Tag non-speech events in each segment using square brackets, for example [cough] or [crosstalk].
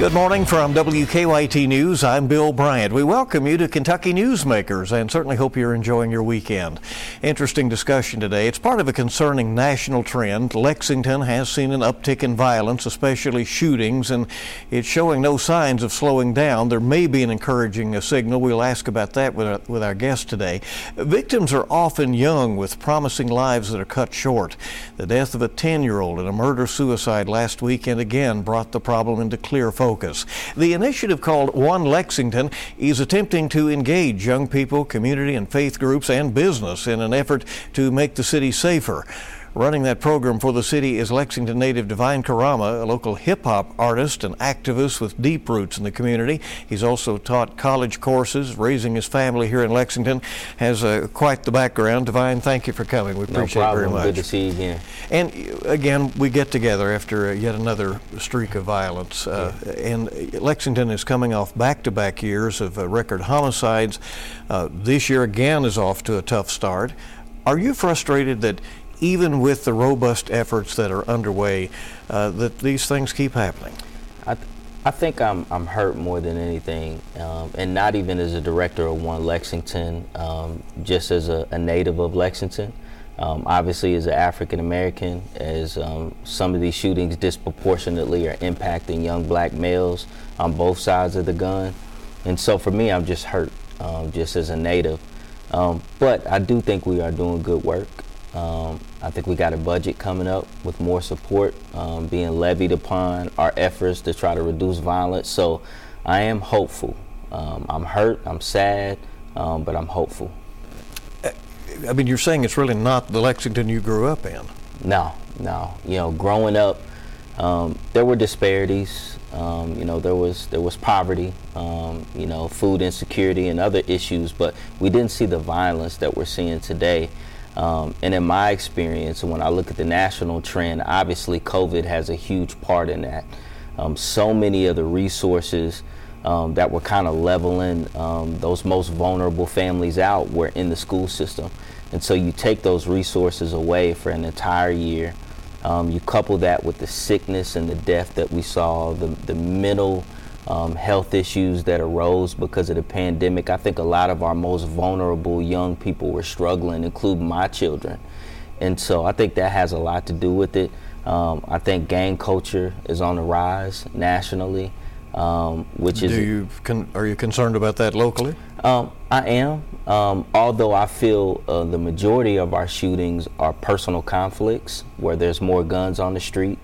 Good morning from WKYT News. I'm Bill Bryant. We welcome you to Kentucky Newsmakers and certainly hope you're enjoying your weekend. Interesting discussion today. It's part of a concerning national trend. Lexington has seen an uptick in violence, especially shootings, and it's showing no signs of slowing down. There may be an encouraging signal. We'll ask about that with our, with our guest today. Victims are often young with promising lives that are cut short. The death of a 10 year old in a murder suicide last weekend again brought the problem into clear focus focus. The initiative called One Lexington is attempting to engage young people, community and faith groups, and business in an effort to make the city safer. Running that program for the city is Lexington native Devine Carama, a local hip hop artist and activist with deep roots in the community. He's also taught college courses, raising his family here in Lexington. Has uh, quite the background. Devine, thank you for coming. We appreciate no it very much. Good to see you again. And again, we get together after yet another streak of violence. Uh, yeah. And Lexington is coming off back to back years of uh, record homicides. Uh, this year again is off to a tough start. Are you frustrated that even with the robust efforts that are underway, uh, that these things keep happening? I, th- I think I'm, I'm hurt more than anything, um, and not even as a director of One Lexington, um, just as a, a, native of Lexington. Um, obviously, as an African American, as um, some of these shootings disproportionately are impacting young black males on both sides of the gun. And so for me, I'm just hurt, um, just as a native. Um, but I do think we are doing good work. Um, I think we got a budget coming up with more support um, being levied upon our efforts to try to reduce violence. So I am hopeful. Um, I'm hurt, I'm sad, um, but I'm hopeful. I mean, you're saying it's really not the Lexington you grew up in. No, no. You know, growing up, um, there were disparities. Um, you know, there was there was poverty, you know, food insecurity and other issues, but we didn't see the violence that we're seeing today. Um, and in my experience, when I look at the national trend, obviously COVID has a huge part in that. Um, so many of the resources um, that were kind of leveling um, those most vulnerable families out were in the school system. And so you take those resources away for an entire year. Um, you couple that with the sickness and the death that we saw, the, the mental um, health issues that arose because of the pandemic. I think a lot of our most vulnerable young people were struggling, including my children. And so I think that has a lot to do with it. Um, I think gang culture is on the rise nationally, um, which is. Do you con- are you concerned about that locally? Um, I am. Um, although I feel uh, the majority of our shootings are personal conflicts where there's more guns on the street.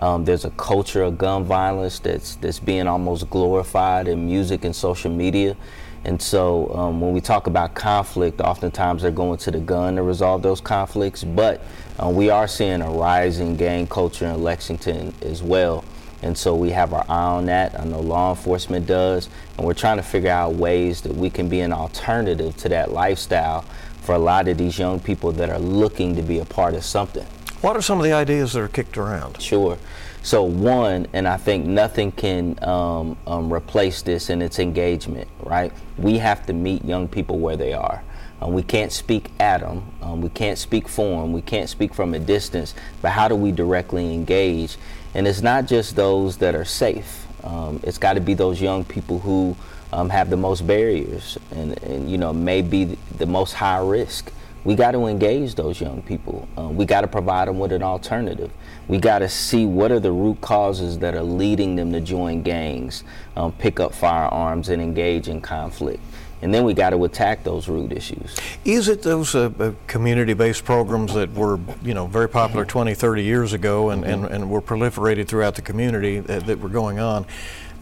Um, there's a culture of gun violence that's that's being almost glorified in music and social media. And so um, when we talk about conflict, oftentimes they're going to the gun to resolve those conflicts. But uh, we are seeing a rising gang culture in Lexington as well. And so we have our eye on that. I know law enforcement does. And we're trying to figure out ways that we can be an alternative to that lifestyle for a lot of these young people that are looking to be a part of something. What are some of the ideas that are kicked around? Sure. So one, and I think nothing can um, um, replace this in its engagement, right? We have to meet young people where they are. Um, we can't speak at them. Um, we can't speak for them. We can't speak from a distance. But how do we directly engage? And it's not just those that are safe. Um, it's got to be those young people who um, have the most barriers and, and you know may be the most high risk we got to engage those young people. Um, we got to provide them with an alternative. We got to see what are the root causes that are leading them to join gangs, um, pick up firearms, and engage in conflict. And then we got to attack those root issues. Is it those uh, uh, community-based programs that were, you know, very popular 20, 30 years ago and, mm-hmm. and, and were proliferated throughout the community that, that were going on?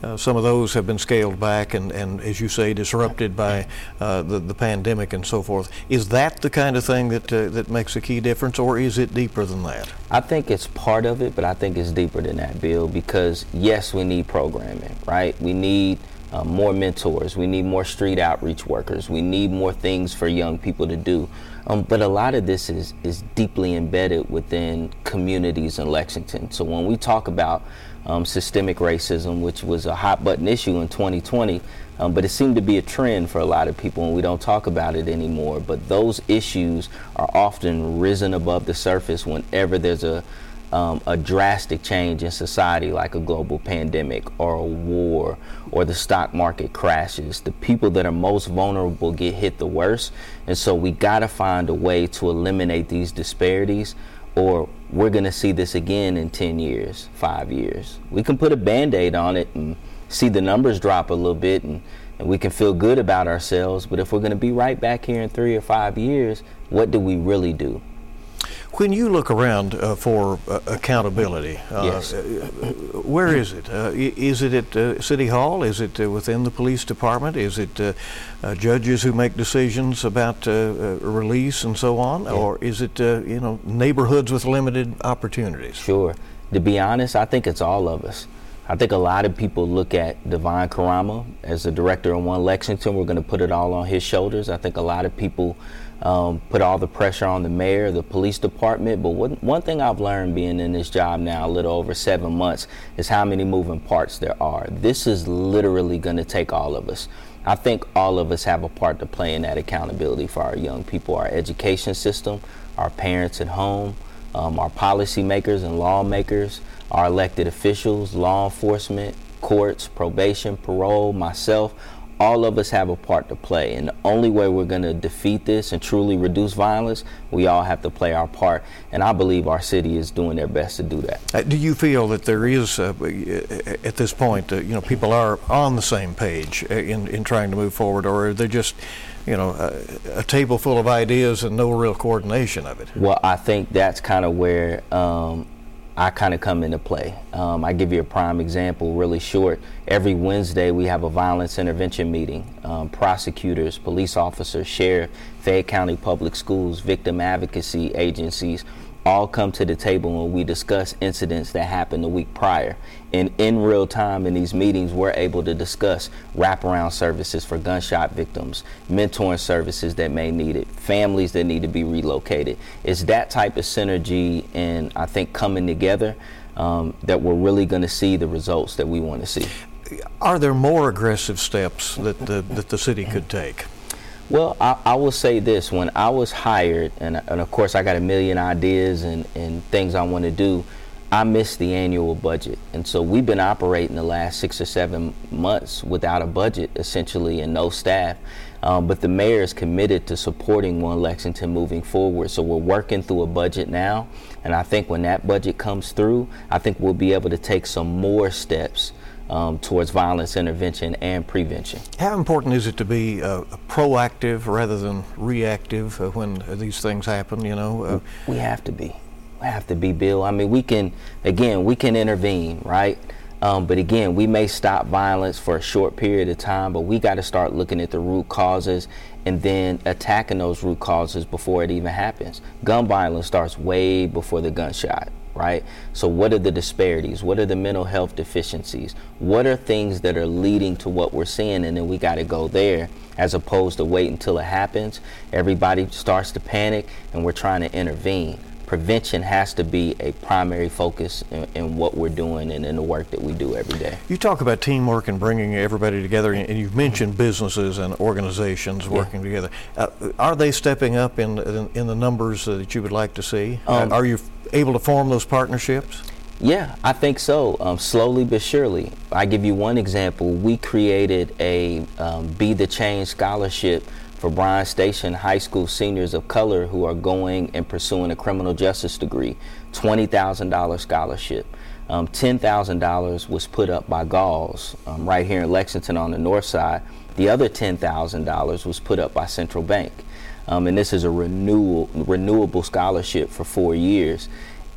Uh, some of those have been scaled back and, and as you say, disrupted by uh, the, the pandemic and so forth. Is that the kind of thing that, uh, that makes a key difference, or is it deeper than that? I think it's part of it, but I think it's deeper than that, Bill, because yes, we need programming, right? We need uh, more mentors. We need more street outreach workers. We need more things for young people to do. Um, but a lot of this is, is deeply embedded within communities in Lexington. So when we talk about um, systemic racism, which was a hot button issue in 2020, um, but it seemed to be a trend for a lot of people and we don't talk about it anymore. But those issues are often risen above the surface whenever there's a um, a drastic change in society like a global pandemic or a war or the stock market crashes, the people that are most vulnerable get hit the worst. And so we got to find a way to eliminate these disparities or we're going to see this again in 10 years, five years. We can put a band aid on it and see the numbers drop a little bit and, and we can feel good about ourselves. But if we're going to be right back here in three or five years, what do we really do? When you look around uh, for uh, accountability, uh, yes. Uh, where is it? Uh, is it at uh, City Hall? Is it within the police department? Is it judges who make decisions about release and so on? Yeah. Or is it, you know, neighborhoods with limited opportunities? Sure. To be honest, I think it's all of us. I think a lot of people look at Devine Carama as the director of One Lexington. We're going to put it all on his shoulders. I think a lot of people um, put all the pressure on the mayor, the police department. But one, one thing I've learned being in this job now a little over seven months is how many moving parts there are. This is literally going to take all of us. I think all of us have a part to play in that accountability for our young people, our education system, our parents at home, um, our policymakers and lawmakers, our elected officials, law enforcement, courts, probation, parole, myself all of us have a part to play. And the only way we're going to defeat this and truly reduce violence, we all have to play our part. And I believe our city is doing their best to do that. Uh, do you feel that there is, uh, at this point, uh, you know, people are on the same page uh, in, in trying to move forward, or are they just, you know, a, a, table full of ideas and no real coordination of it? Well, I think that's kind of where. Um, I kind of come into play. Um, I give you a prime example, really short. Every Wednesday, we have a violence intervention meeting. Um, prosecutors, police officers, sheriff, Fayette County Public Schools, victim advocacy agencies, all come to the table when we discuss incidents that happened the week prior. And in real time in these meetings, we're able to discuss wraparound services for gunshot victims, mentoring services that may need it, families that need to be relocated. It's that type of synergy and I think coming together um, that we're really going to see the results that we want to see. Are there more aggressive steps that the, that the city could take? Well, I, I, will say this: when I was hired, and, and of course I got a million ideas and, and things I want to do, I missed the annual budget, and so we've been operating the last six or seven months without a budget, essentially, and no staff. Um, but the mayor is committed to supporting One Lexington moving forward. So we're working through a budget now, and I think when that budget comes through, I think we'll be able to take some more steps um, towards violence intervention and prevention. How important is it to be uh, proactive rather than reactive uh, when these things happen? You know, uh, we have to be. Have to be, Bill. I mean, we can again, we can intervene, right? Um, but again, we may stop violence for a short period of time, but we got to start looking at the root causes and then attacking those root causes before it even happens. Gun violence starts way before the gunshot right? So, what are the disparities? What are the mental health deficiencies? What are things that are leading to what we're seeing? And then we got to go there as opposed to wait until it happens. Everybody starts to panic and we're trying to intervene. Prevention has to be a primary focus in, in what we're doing and in the work that we do every day. You talk about teamwork and bringing everybody together, and you've mentioned businesses and organizations working yeah. together. Uh, are they stepping up in, in, in the numbers that you would like to see? Um, are you able to form those partnerships? Yeah, I think so. Um, slowly but surely. I give you one example. We created a um, Be the Change scholarship for Bryan Station High School seniors of color who are going and pursuing a criminal justice degree. $20,000 scholarship. Um, $10,000 was put up by Galls um, right here in Lexington on the north side. The other $10,000 was put up by Central Bank. Um, and this is a renewal, renewable scholarship for four years.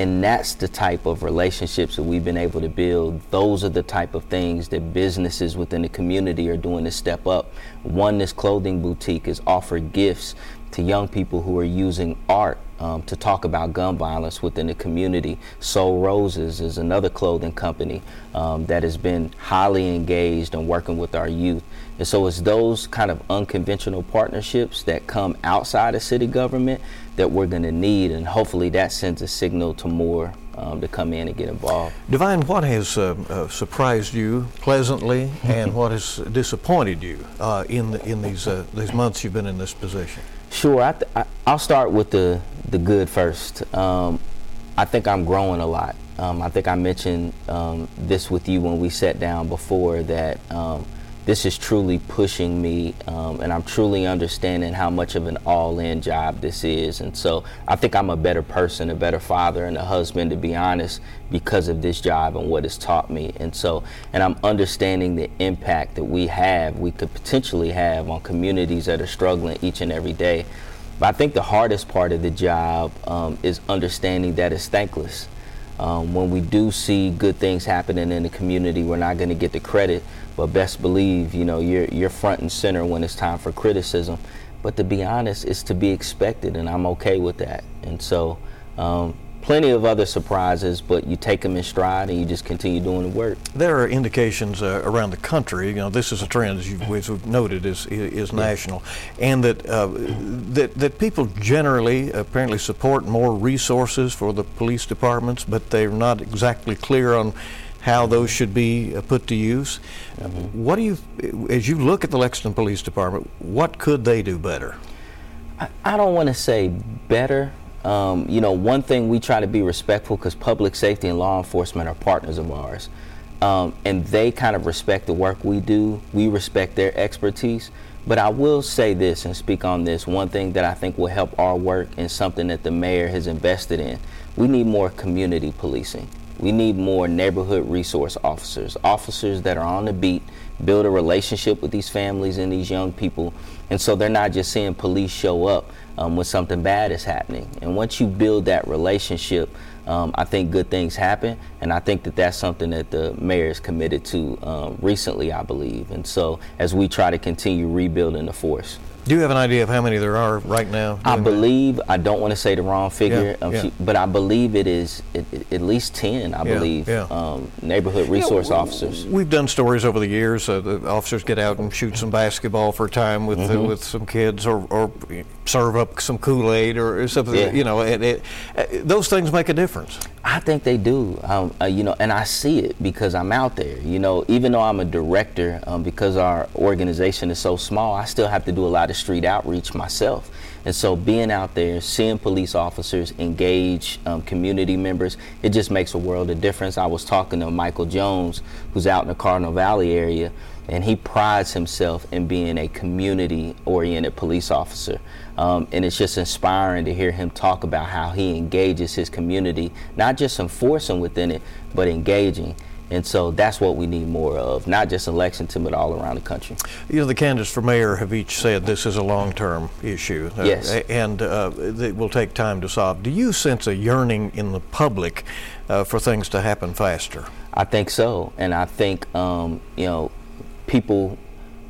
And that's the type of relationships that we've been able to build. Those are the type of things that businesses within the community are doing to step up. One, this clothing boutique is offer gifts to young people who are using art um, to talk about gun violence within the community. Soul Roses is another clothing company um, that has been highly engaged in working with our youth. And so it's those kind of unconventional partnerships that come outside of city government that we're going to need, and hopefully that sends a signal to more um, to come in and get involved. Devine, what has uh, uh, surprised you pleasantly, and [laughs] what has disappointed you uh, in the, in these uh, these months you've been in this position? Sure, I will start with the the good first. Um, I think I'm growing a lot. Um, I think I mentioned um, this with you when we sat down before that um, this is truly pushing me, um, and I'm truly understanding how much of an all-in job this is. And so I think I'm a better person, a better father, and a husband, to be honest, because of this job and what it's taught me. And so, and I'm understanding the impact that we have, we could potentially have on communities that are struggling each and every day. But I think the hardest part of the job um, is understanding that it's thankless. Um, when we do see good things happening in the community, we're not going to get the credit, but best believe, you know, you're, you're front and center when it's time for criticism. But to be honest, it's to be expected, and I'm okay with that. And so, um, plenty of other surprises, but you take them in stride and you just continue doing the work. There are indications uh, around the country. You know, this is a trend, as you've, as we've noted, is is national, and that uh, that that people generally apparently support more resources for the police departments, but they're not exactly clear on how those should be uh, put to use. Mm-hmm. What do you, as you look at the Lexington Police Department, what could they do better? I, I don't want to say better um, you know, one thing we try to be respectful because public safety and law enforcement are partners of ours. Um, and they kind of respect the work we do. We respect their expertise. But I will say this and speak on this one thing that I think will help our work and something that the mayor has invested in. We need more community policing. We need more neighborhood resource officers, officers that are on the beat, build a relationship with these families and these young people. And so they're not just seeing police show up um, when something bad is happening. And once you build that relationship, um, I think good things happen. And I think that that's something that the mayor is committed to um, recently, I believe. And so as we try to continue rebuilding the force. Do you have an idea of how many there are right now? I believe that? I don't want to say the wrong figure, yeah, um, yeah. But I believe it is it, it, at least ten. I yeah, believe um, neighborhood resource officers. We've done stories over the years. Uh, the officers get out and shoot some basketball for a time with mm-hmm. uh, with some kids, or, or serve up some Kool Aid or something. You know, it, it, uh, those things make a difference. I think they do. Um, uh, you know, and I see it because I'm out there. You know, even though I'm a director, um, because our organization is so small, I still have to do a lot street outreach myself. And so, being out there, seeing police officers engage um, community members, it just makes a world of difference. I was talking to Michael Jones, who's out in the Cardinal Valley area, and he prides himself in being a community-oriented police officer. Um, and it's just inspiring to hear him talk about how he engages his community, not just enforcing within it, but engaging. And so that's what we need more of, not just in Lexington, but all around the country. You know, the candidates for mayor have each said this is a long term issue. Uh, yes. and uh, it will take time to solve. Do you sense a yearning in the public uh, for things to happen faster? I think so. And I think, um, you know, people,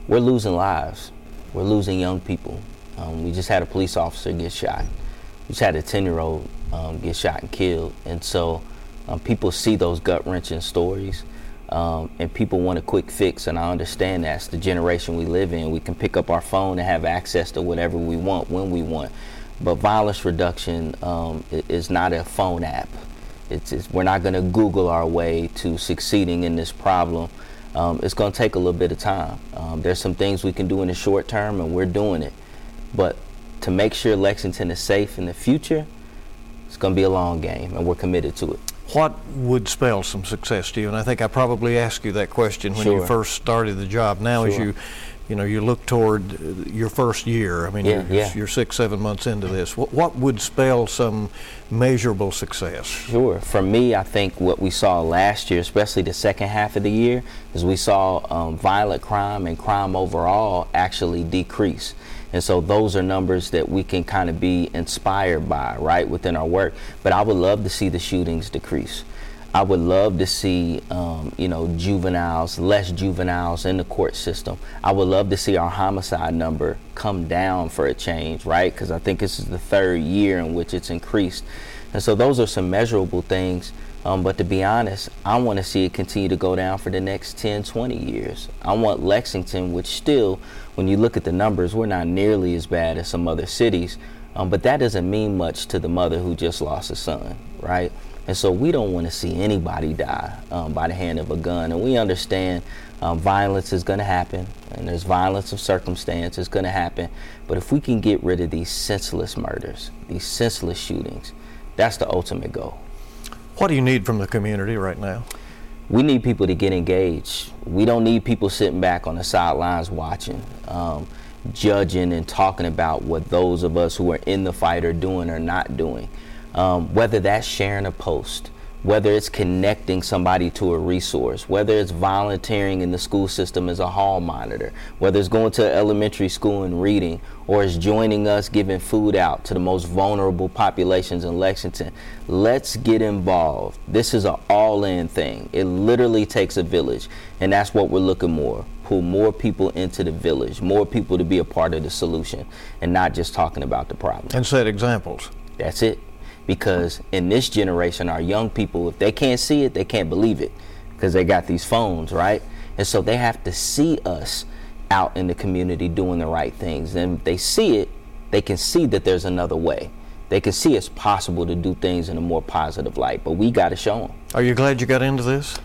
we're losing lives. We're losing young people. Um, we just had a police officer get shot. We just had a 10 year old um, get shot and killed. And so um, people see those gut wrenching stories. Um, and people want a quick fix, and I understand that's the generation we live in. We can pick up our phone and have access to whatever we want when we want. But violence reduction um, is not a phone app. It's, it's we're not going to Google our way to succeeding in this problem. Um, it's going to take a little bit of time. Um, there's some things we can do in the short term, and we're doing it. But to make sure Lexington is safe in the future, it's going to be a long game, and we're committed to it. What would spell some success to you? And I think I probably asked you that question when sure. you first started the job. Now, sure. as you you know, you look toward your first year. I mean, yeah, you're, yeah. you're, six, seven months into this. What, what, would spell some measurable success? Sure. For me, I think what we saw last year, especially the second half of the year, is we saw um, violent crime and crime overall actually decrease. And so those are numbers that we can kind of be inspired by, right, within our work. But I would love to see the shootings decrease. I would love to see, um, you know, juveniles, less juveniles in the court system. I would love to see our homicide number come down for a change, right? Because I think this is the third year in which it's increased. And so those are some measurable things. Um, but to be honest, I want to see it continue to go down for the next 10, 20 years. I want Lexington, which still, when you look at the numbers, we're not nearly as bad as some other cities. Um, but that doesn't mean much to the mother who just lost a son, right? And so we don't want to see anybody die um, by the hand of a gun. And we understand um, violence is going to happen, and there's violence of circumstance is going to happen. But if we can get rid of these senseless murders, these senseless shootings, that's the ultimate goal. What do you need from the community right now? We need people to get engaged. We don't need people sitting back on the sidelines watching, um, judging, and talking about what those of us who are in the fight are doing or not doing. Um, whether that's sharing a post, whether it's connecting somebody to a resource, whether it's volunteering in the school system as a hall monitor, whether it's going to elementary school and reading, or it's joining us giving food out to the most vulnerable populations in Lexington. Let's get involved. This is an all in thing. It literally takes a village, and that's what we're looking for. Pull more people into the village, more people to be a part of the solution, and not just talking about the problem. And set examples. That's it because in this generation, our young people, if they can't see it, they can't believe it because they got these phones, right? And so they have to see us out in the community doing the right things. And if they see it, they can see that there's another way. They can see it's possible to do things in a more positive light, but we got to show them. Are you glad you got into this?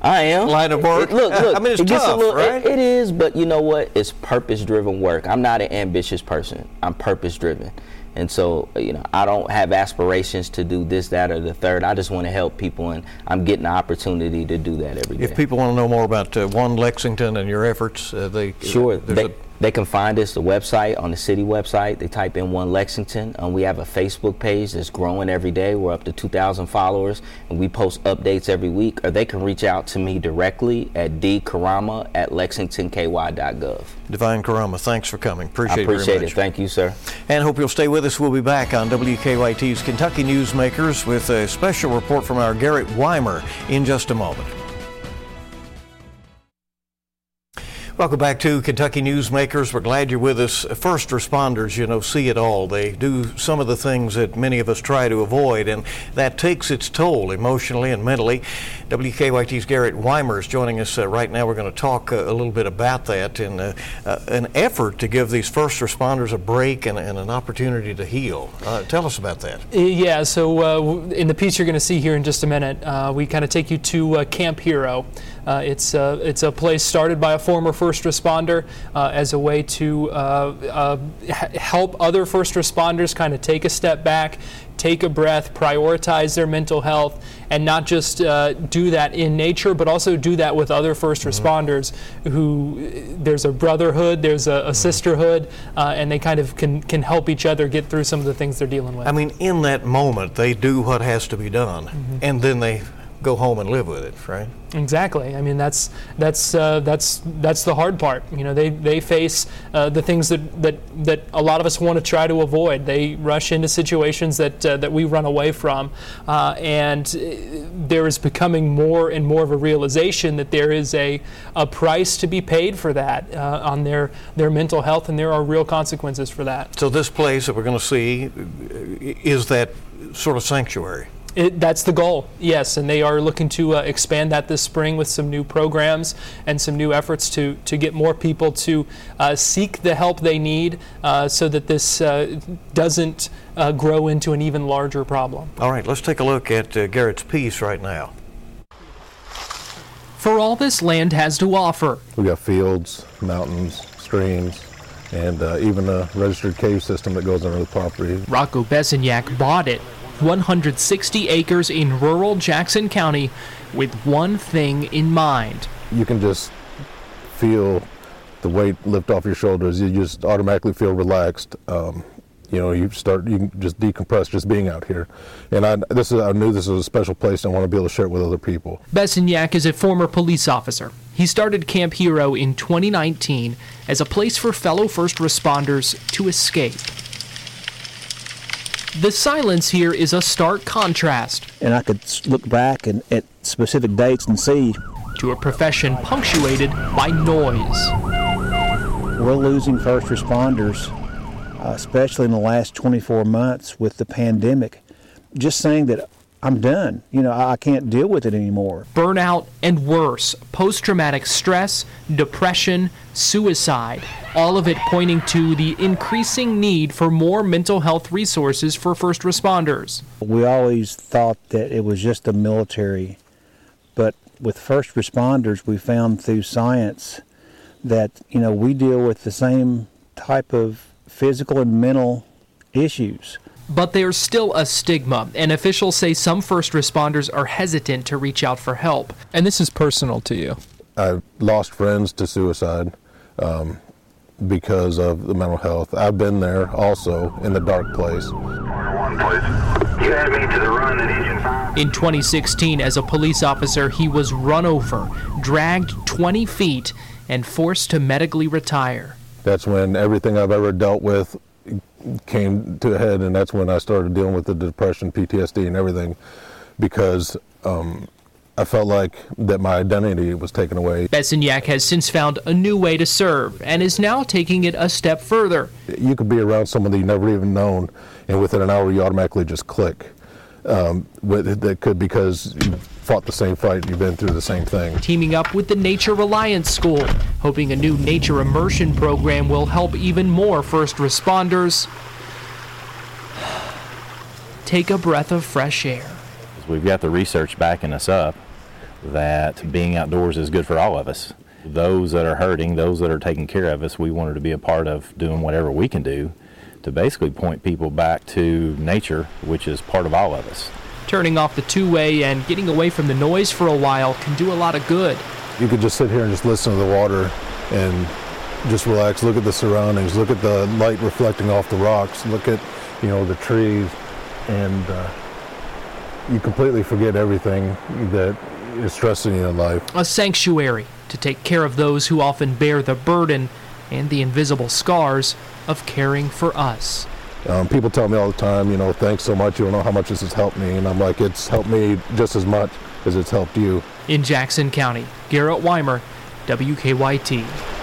I am. Line of work. It, look, look. [laughs] I mean, it's it tough, a little, right? It, it is, but you know what? It's purpose-driven work. I'm not an ambitious person. I'm purpose-driven. And so, you know, I don't have aspirations to do this, that, or the third. I just want to help people, and I'm getting the opportunity to do that every day. If people want to know more about uh, One Lexington and your efforts, uh, they Sure. there's They, a- they can find us the website on the city website. They type in One Lexington. Um, we have a Facebook page that's growing every day. We're up to 2,000 followers, and we post updates every week. Or they can reach out to me directly at dcarama at lexingtonky.gov. Devine Carama, thanks for coming. Appreciate, I appreciate it very it. much. Thank you, sir. And hope you'll stay with us. We'll be back on WKYT's Kentucky Newsmakers with a special report from our Garrett Wymer in just a moment. Welcome back to Kentucky Newsmakers. We're glad you're with us. First responders, you know, see it all. They do some of the things that many of us try to avoid, and that takes its toll emotionally and mentally. WKYT's Garrett Wymer is joining us uh, right now. We're going to talk uh, a little bit about that in uh, uh, an effort to give these first responders a break and, and an opportunity to heal. Uh, tell us about that. Yeah, so uh, in the piece you're going to see here in just a minute, uh, we kind of take you to uh, Camp Hero. Uh, it's, uh, it's a place started by a former first responder uh, as a way to uh, uh, help other first responders kind of take a step back, take a breath, prioritize their mental health, and not just uh, do that in nature, but also do that with other first responders who there's a brotherhood, there's a, a sisterhood, uh, and they kind of can, can help each other get through some of the things they're dealing with. I mean, in that moment, they do what has to be done, Mm-hmm. and then they go home and live with it, right? Exactly. I mean, that's that's uh, that's that's the hard part. You know, they they face uh, the things that, that that a lot of us want to try to avoid. They rush into situations that uh, that we run away from, uh, and uh, there is becoming more and more of a realization that there is a a price to be paid for that uh, on their their mental health, and there are real consequences for that. So this place that we're going to see is that sort of sanctuary. It, that's the goal, yes, and they are looking to uh, expand that this spring with some new programs and some new efforts to, to get more people to uh, seek the help they need uh, so that this uh, doesn't uh, grow into an even larger problem. All right, let's take a look at uh, Garrett's piece right now. For all this land has to offer, We got fields, mountains, streams, and uh, even a registered cave system that goes under the property. Rocco Besenyak bought it 160 acres in rural Jackson County with one thing in mind. You can just feel the weight lift off your shoulders. You just automatically feel relaxed. Um, you know, you start, you just decompress just being out here. And I, this is, I knew this was a special place and I want to be able to share it with other people. Besenyak is a former police officer. He started Camp Hero in 2019 as a place for fellow first responders to escape. The silence here is a stark contrast and I could look back and at specific dates and see to a profession punctuated by noise. we're losing first responders, uh, especially in the last 24 months with the pandemic. Just saying that I'm done. You know, I I can't deal with it anymore. Burnout and worse, post traumatic stress, depression, suicide, all of it pointing to the increasing need for more mental health resources for first responders. We always thought that it was just the military, but with first responders, we found through science that you know we deal with the same type of physical and mental issues. But there's still a stigma, and officials say some first responders are hesitant to reach out for help. And this is personal to you. I've lost friends to suicide um, because of the mental health. I've been there also in the dark place. In 2016, as a police officer, he was run over, dragged 20 feet, and forced to medically retire. That's when everything I've ever dealt with came to a head, and that's when I started dealing with the depression, PTSD, and everything, because um, I felt like that my identity was taken away. Besenyak has since found a new way to serve and is now taking it a step further. You could be around someone that you never even known, and within an hour you automatically just click. Um, that could because fought the same fight, you've been through the same thing. Teaming up with the Nature Reliance School, hoping a new nature immersion program will help even more first responders take a breath of fresh air. We've got the research backing us up that being outdoors is good for all of us. Those that are hurting, those that are taking care of us, we wanted to be a part of doing whatever we can do to basically point people back to nature, which is part of all of us. Turning off the two way and getting away from the noise for a while can do a lot of good. You could just sit here and just listen to the water and just relax, look at the surroundings, look at the light reflecting off the rocks, look at, you know, the trees, and uh, you completely forget everything that is stressing you in life. A sanctuary to take care of those who often bear the burden and the invisible scars of caring for us. Um, people tell me all the time, you know, thanks so much. You don't know how much this has helped me. And I'm like, it's helped me just as much as it's helped you. In Jackson County, Garrett Wymer, WKYT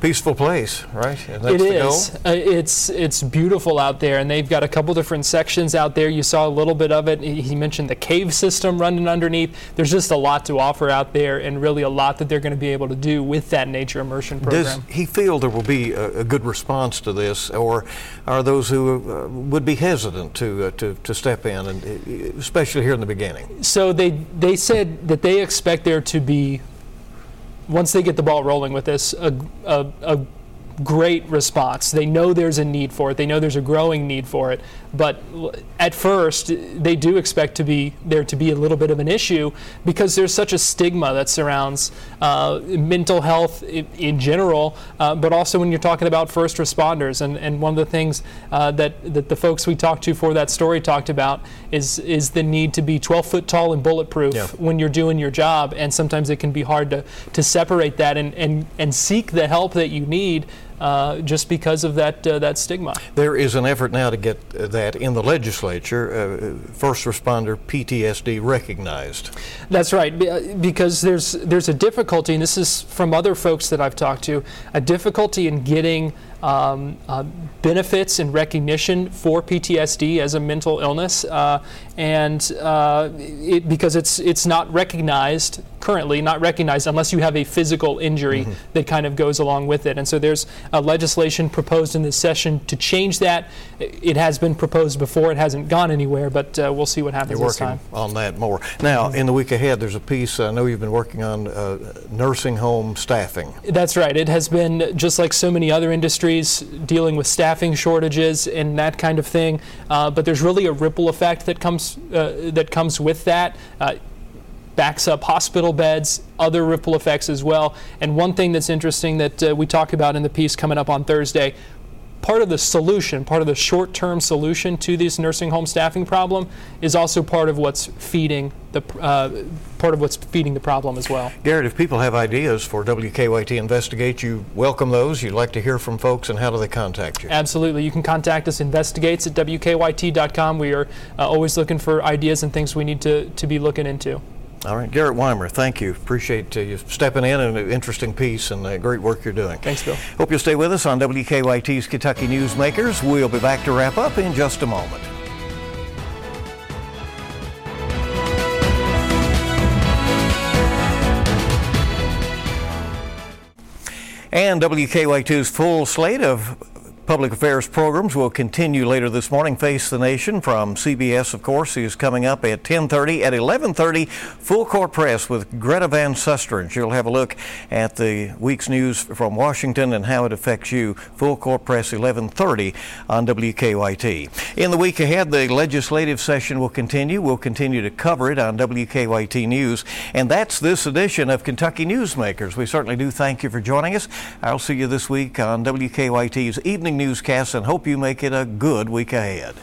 peaceful place, right? It is. Uh, it's it's beautiful out there, and they've got a couple different sections out there. You saw a little bit of it. He mentioned the cave system running underneath. There's just a lot to offer out there, and really a lot that they're going to be able to do with that nature immersion program. Does he feel there will be a, a good response to this, or are those who uh, would be hesitant to, uh, to to step in, and uh, especially here in the beginning? So they they said that they expect there to be once they get the ball rolling with this, a, a, a great response. They know there's a need for it. They know there's a growing need for it. But at first, they do expect to be there to be a little bit of an issue because there's such a stigma that surrounds uh, mental health in, in general, uh, but also when you're talking about first responders. And, and one of the things uh, that, that the folks we talked to for that story talked about is is the need to be 12 foot tall and bulletproof yeah. when you're doing your job. And sometimes it can be hard to, to separate that and, and, and seek the help that you need uh, just because of that uh, that stigma. There is an effort now to get that in the legislature, uh, first responder PTSD recognized. That's right, uh, because there's there's a difficulty, and this is from other folks that I've talked to, a difficulty in getting um, uh, benefits and recognition for PTSD as a mental illness, uh, and uh, it, because it's it's not recognized currently, not recognized unless you have a physical injury mm-hmm. that kind of goes along with it. And so there's a legislation proposed in this session to change that. It has been proposed before; it hasn't gone anywhere, but uh, we'll see what happens You're this time. on that more now. Mm-hmm. In the week ahead, there's a piece I know you've been working on uh, nursing home staffing. That's right. It has been just like so many other industries dealing with staffing shortages and that kind of thing. Uh, but there's really a ripple effect that comes uh, that comes with that. Uh, backs up hospital beds, other ripple effects as well. And one thing that's interesting that uh, we talk about in the piece coming up on Thursday part of the solution, part of the short term solution to this nursing home staffing problem is also part of what's feeding the uh, part of what's feeding the problem as well. Garrett, if people have ideas for WKYT Investigate, you welcome those. You'd like to hear from folks, and how do they contact you? Absolutely. You can contact us, investigates at WKYT.com. We are uh, always looking for ideas and things we need to, to be looking into. All right, Garrett Wymer, thank you. Appreciate uh, you stepping in and an interesting piece and uh, great work you're doing. Thanks, Bill. Hope you'll stay with us on WKYT's Kentucky Newsmakers. We'll be back to wrap up in just a moment. And WKYT's full slate of public affairs programs will continue later this morning. Face the Nation from CBS, of course, is coming up at 10:30. At 11:30, Full Court Press with Greta Van Susteren. She'll have a look at the week's news from Washington and how it affects you. Full Court Press, 11:30 on WKYT. In the week ahead, the legislative session will continue. We'll continue to cover it on WKYT News, and that's this edition of Kentucky Newsmakers. We certainly do thank you for joining us. I'll see you this week on WKYT's evening newscast and hope you make it a good week ahead.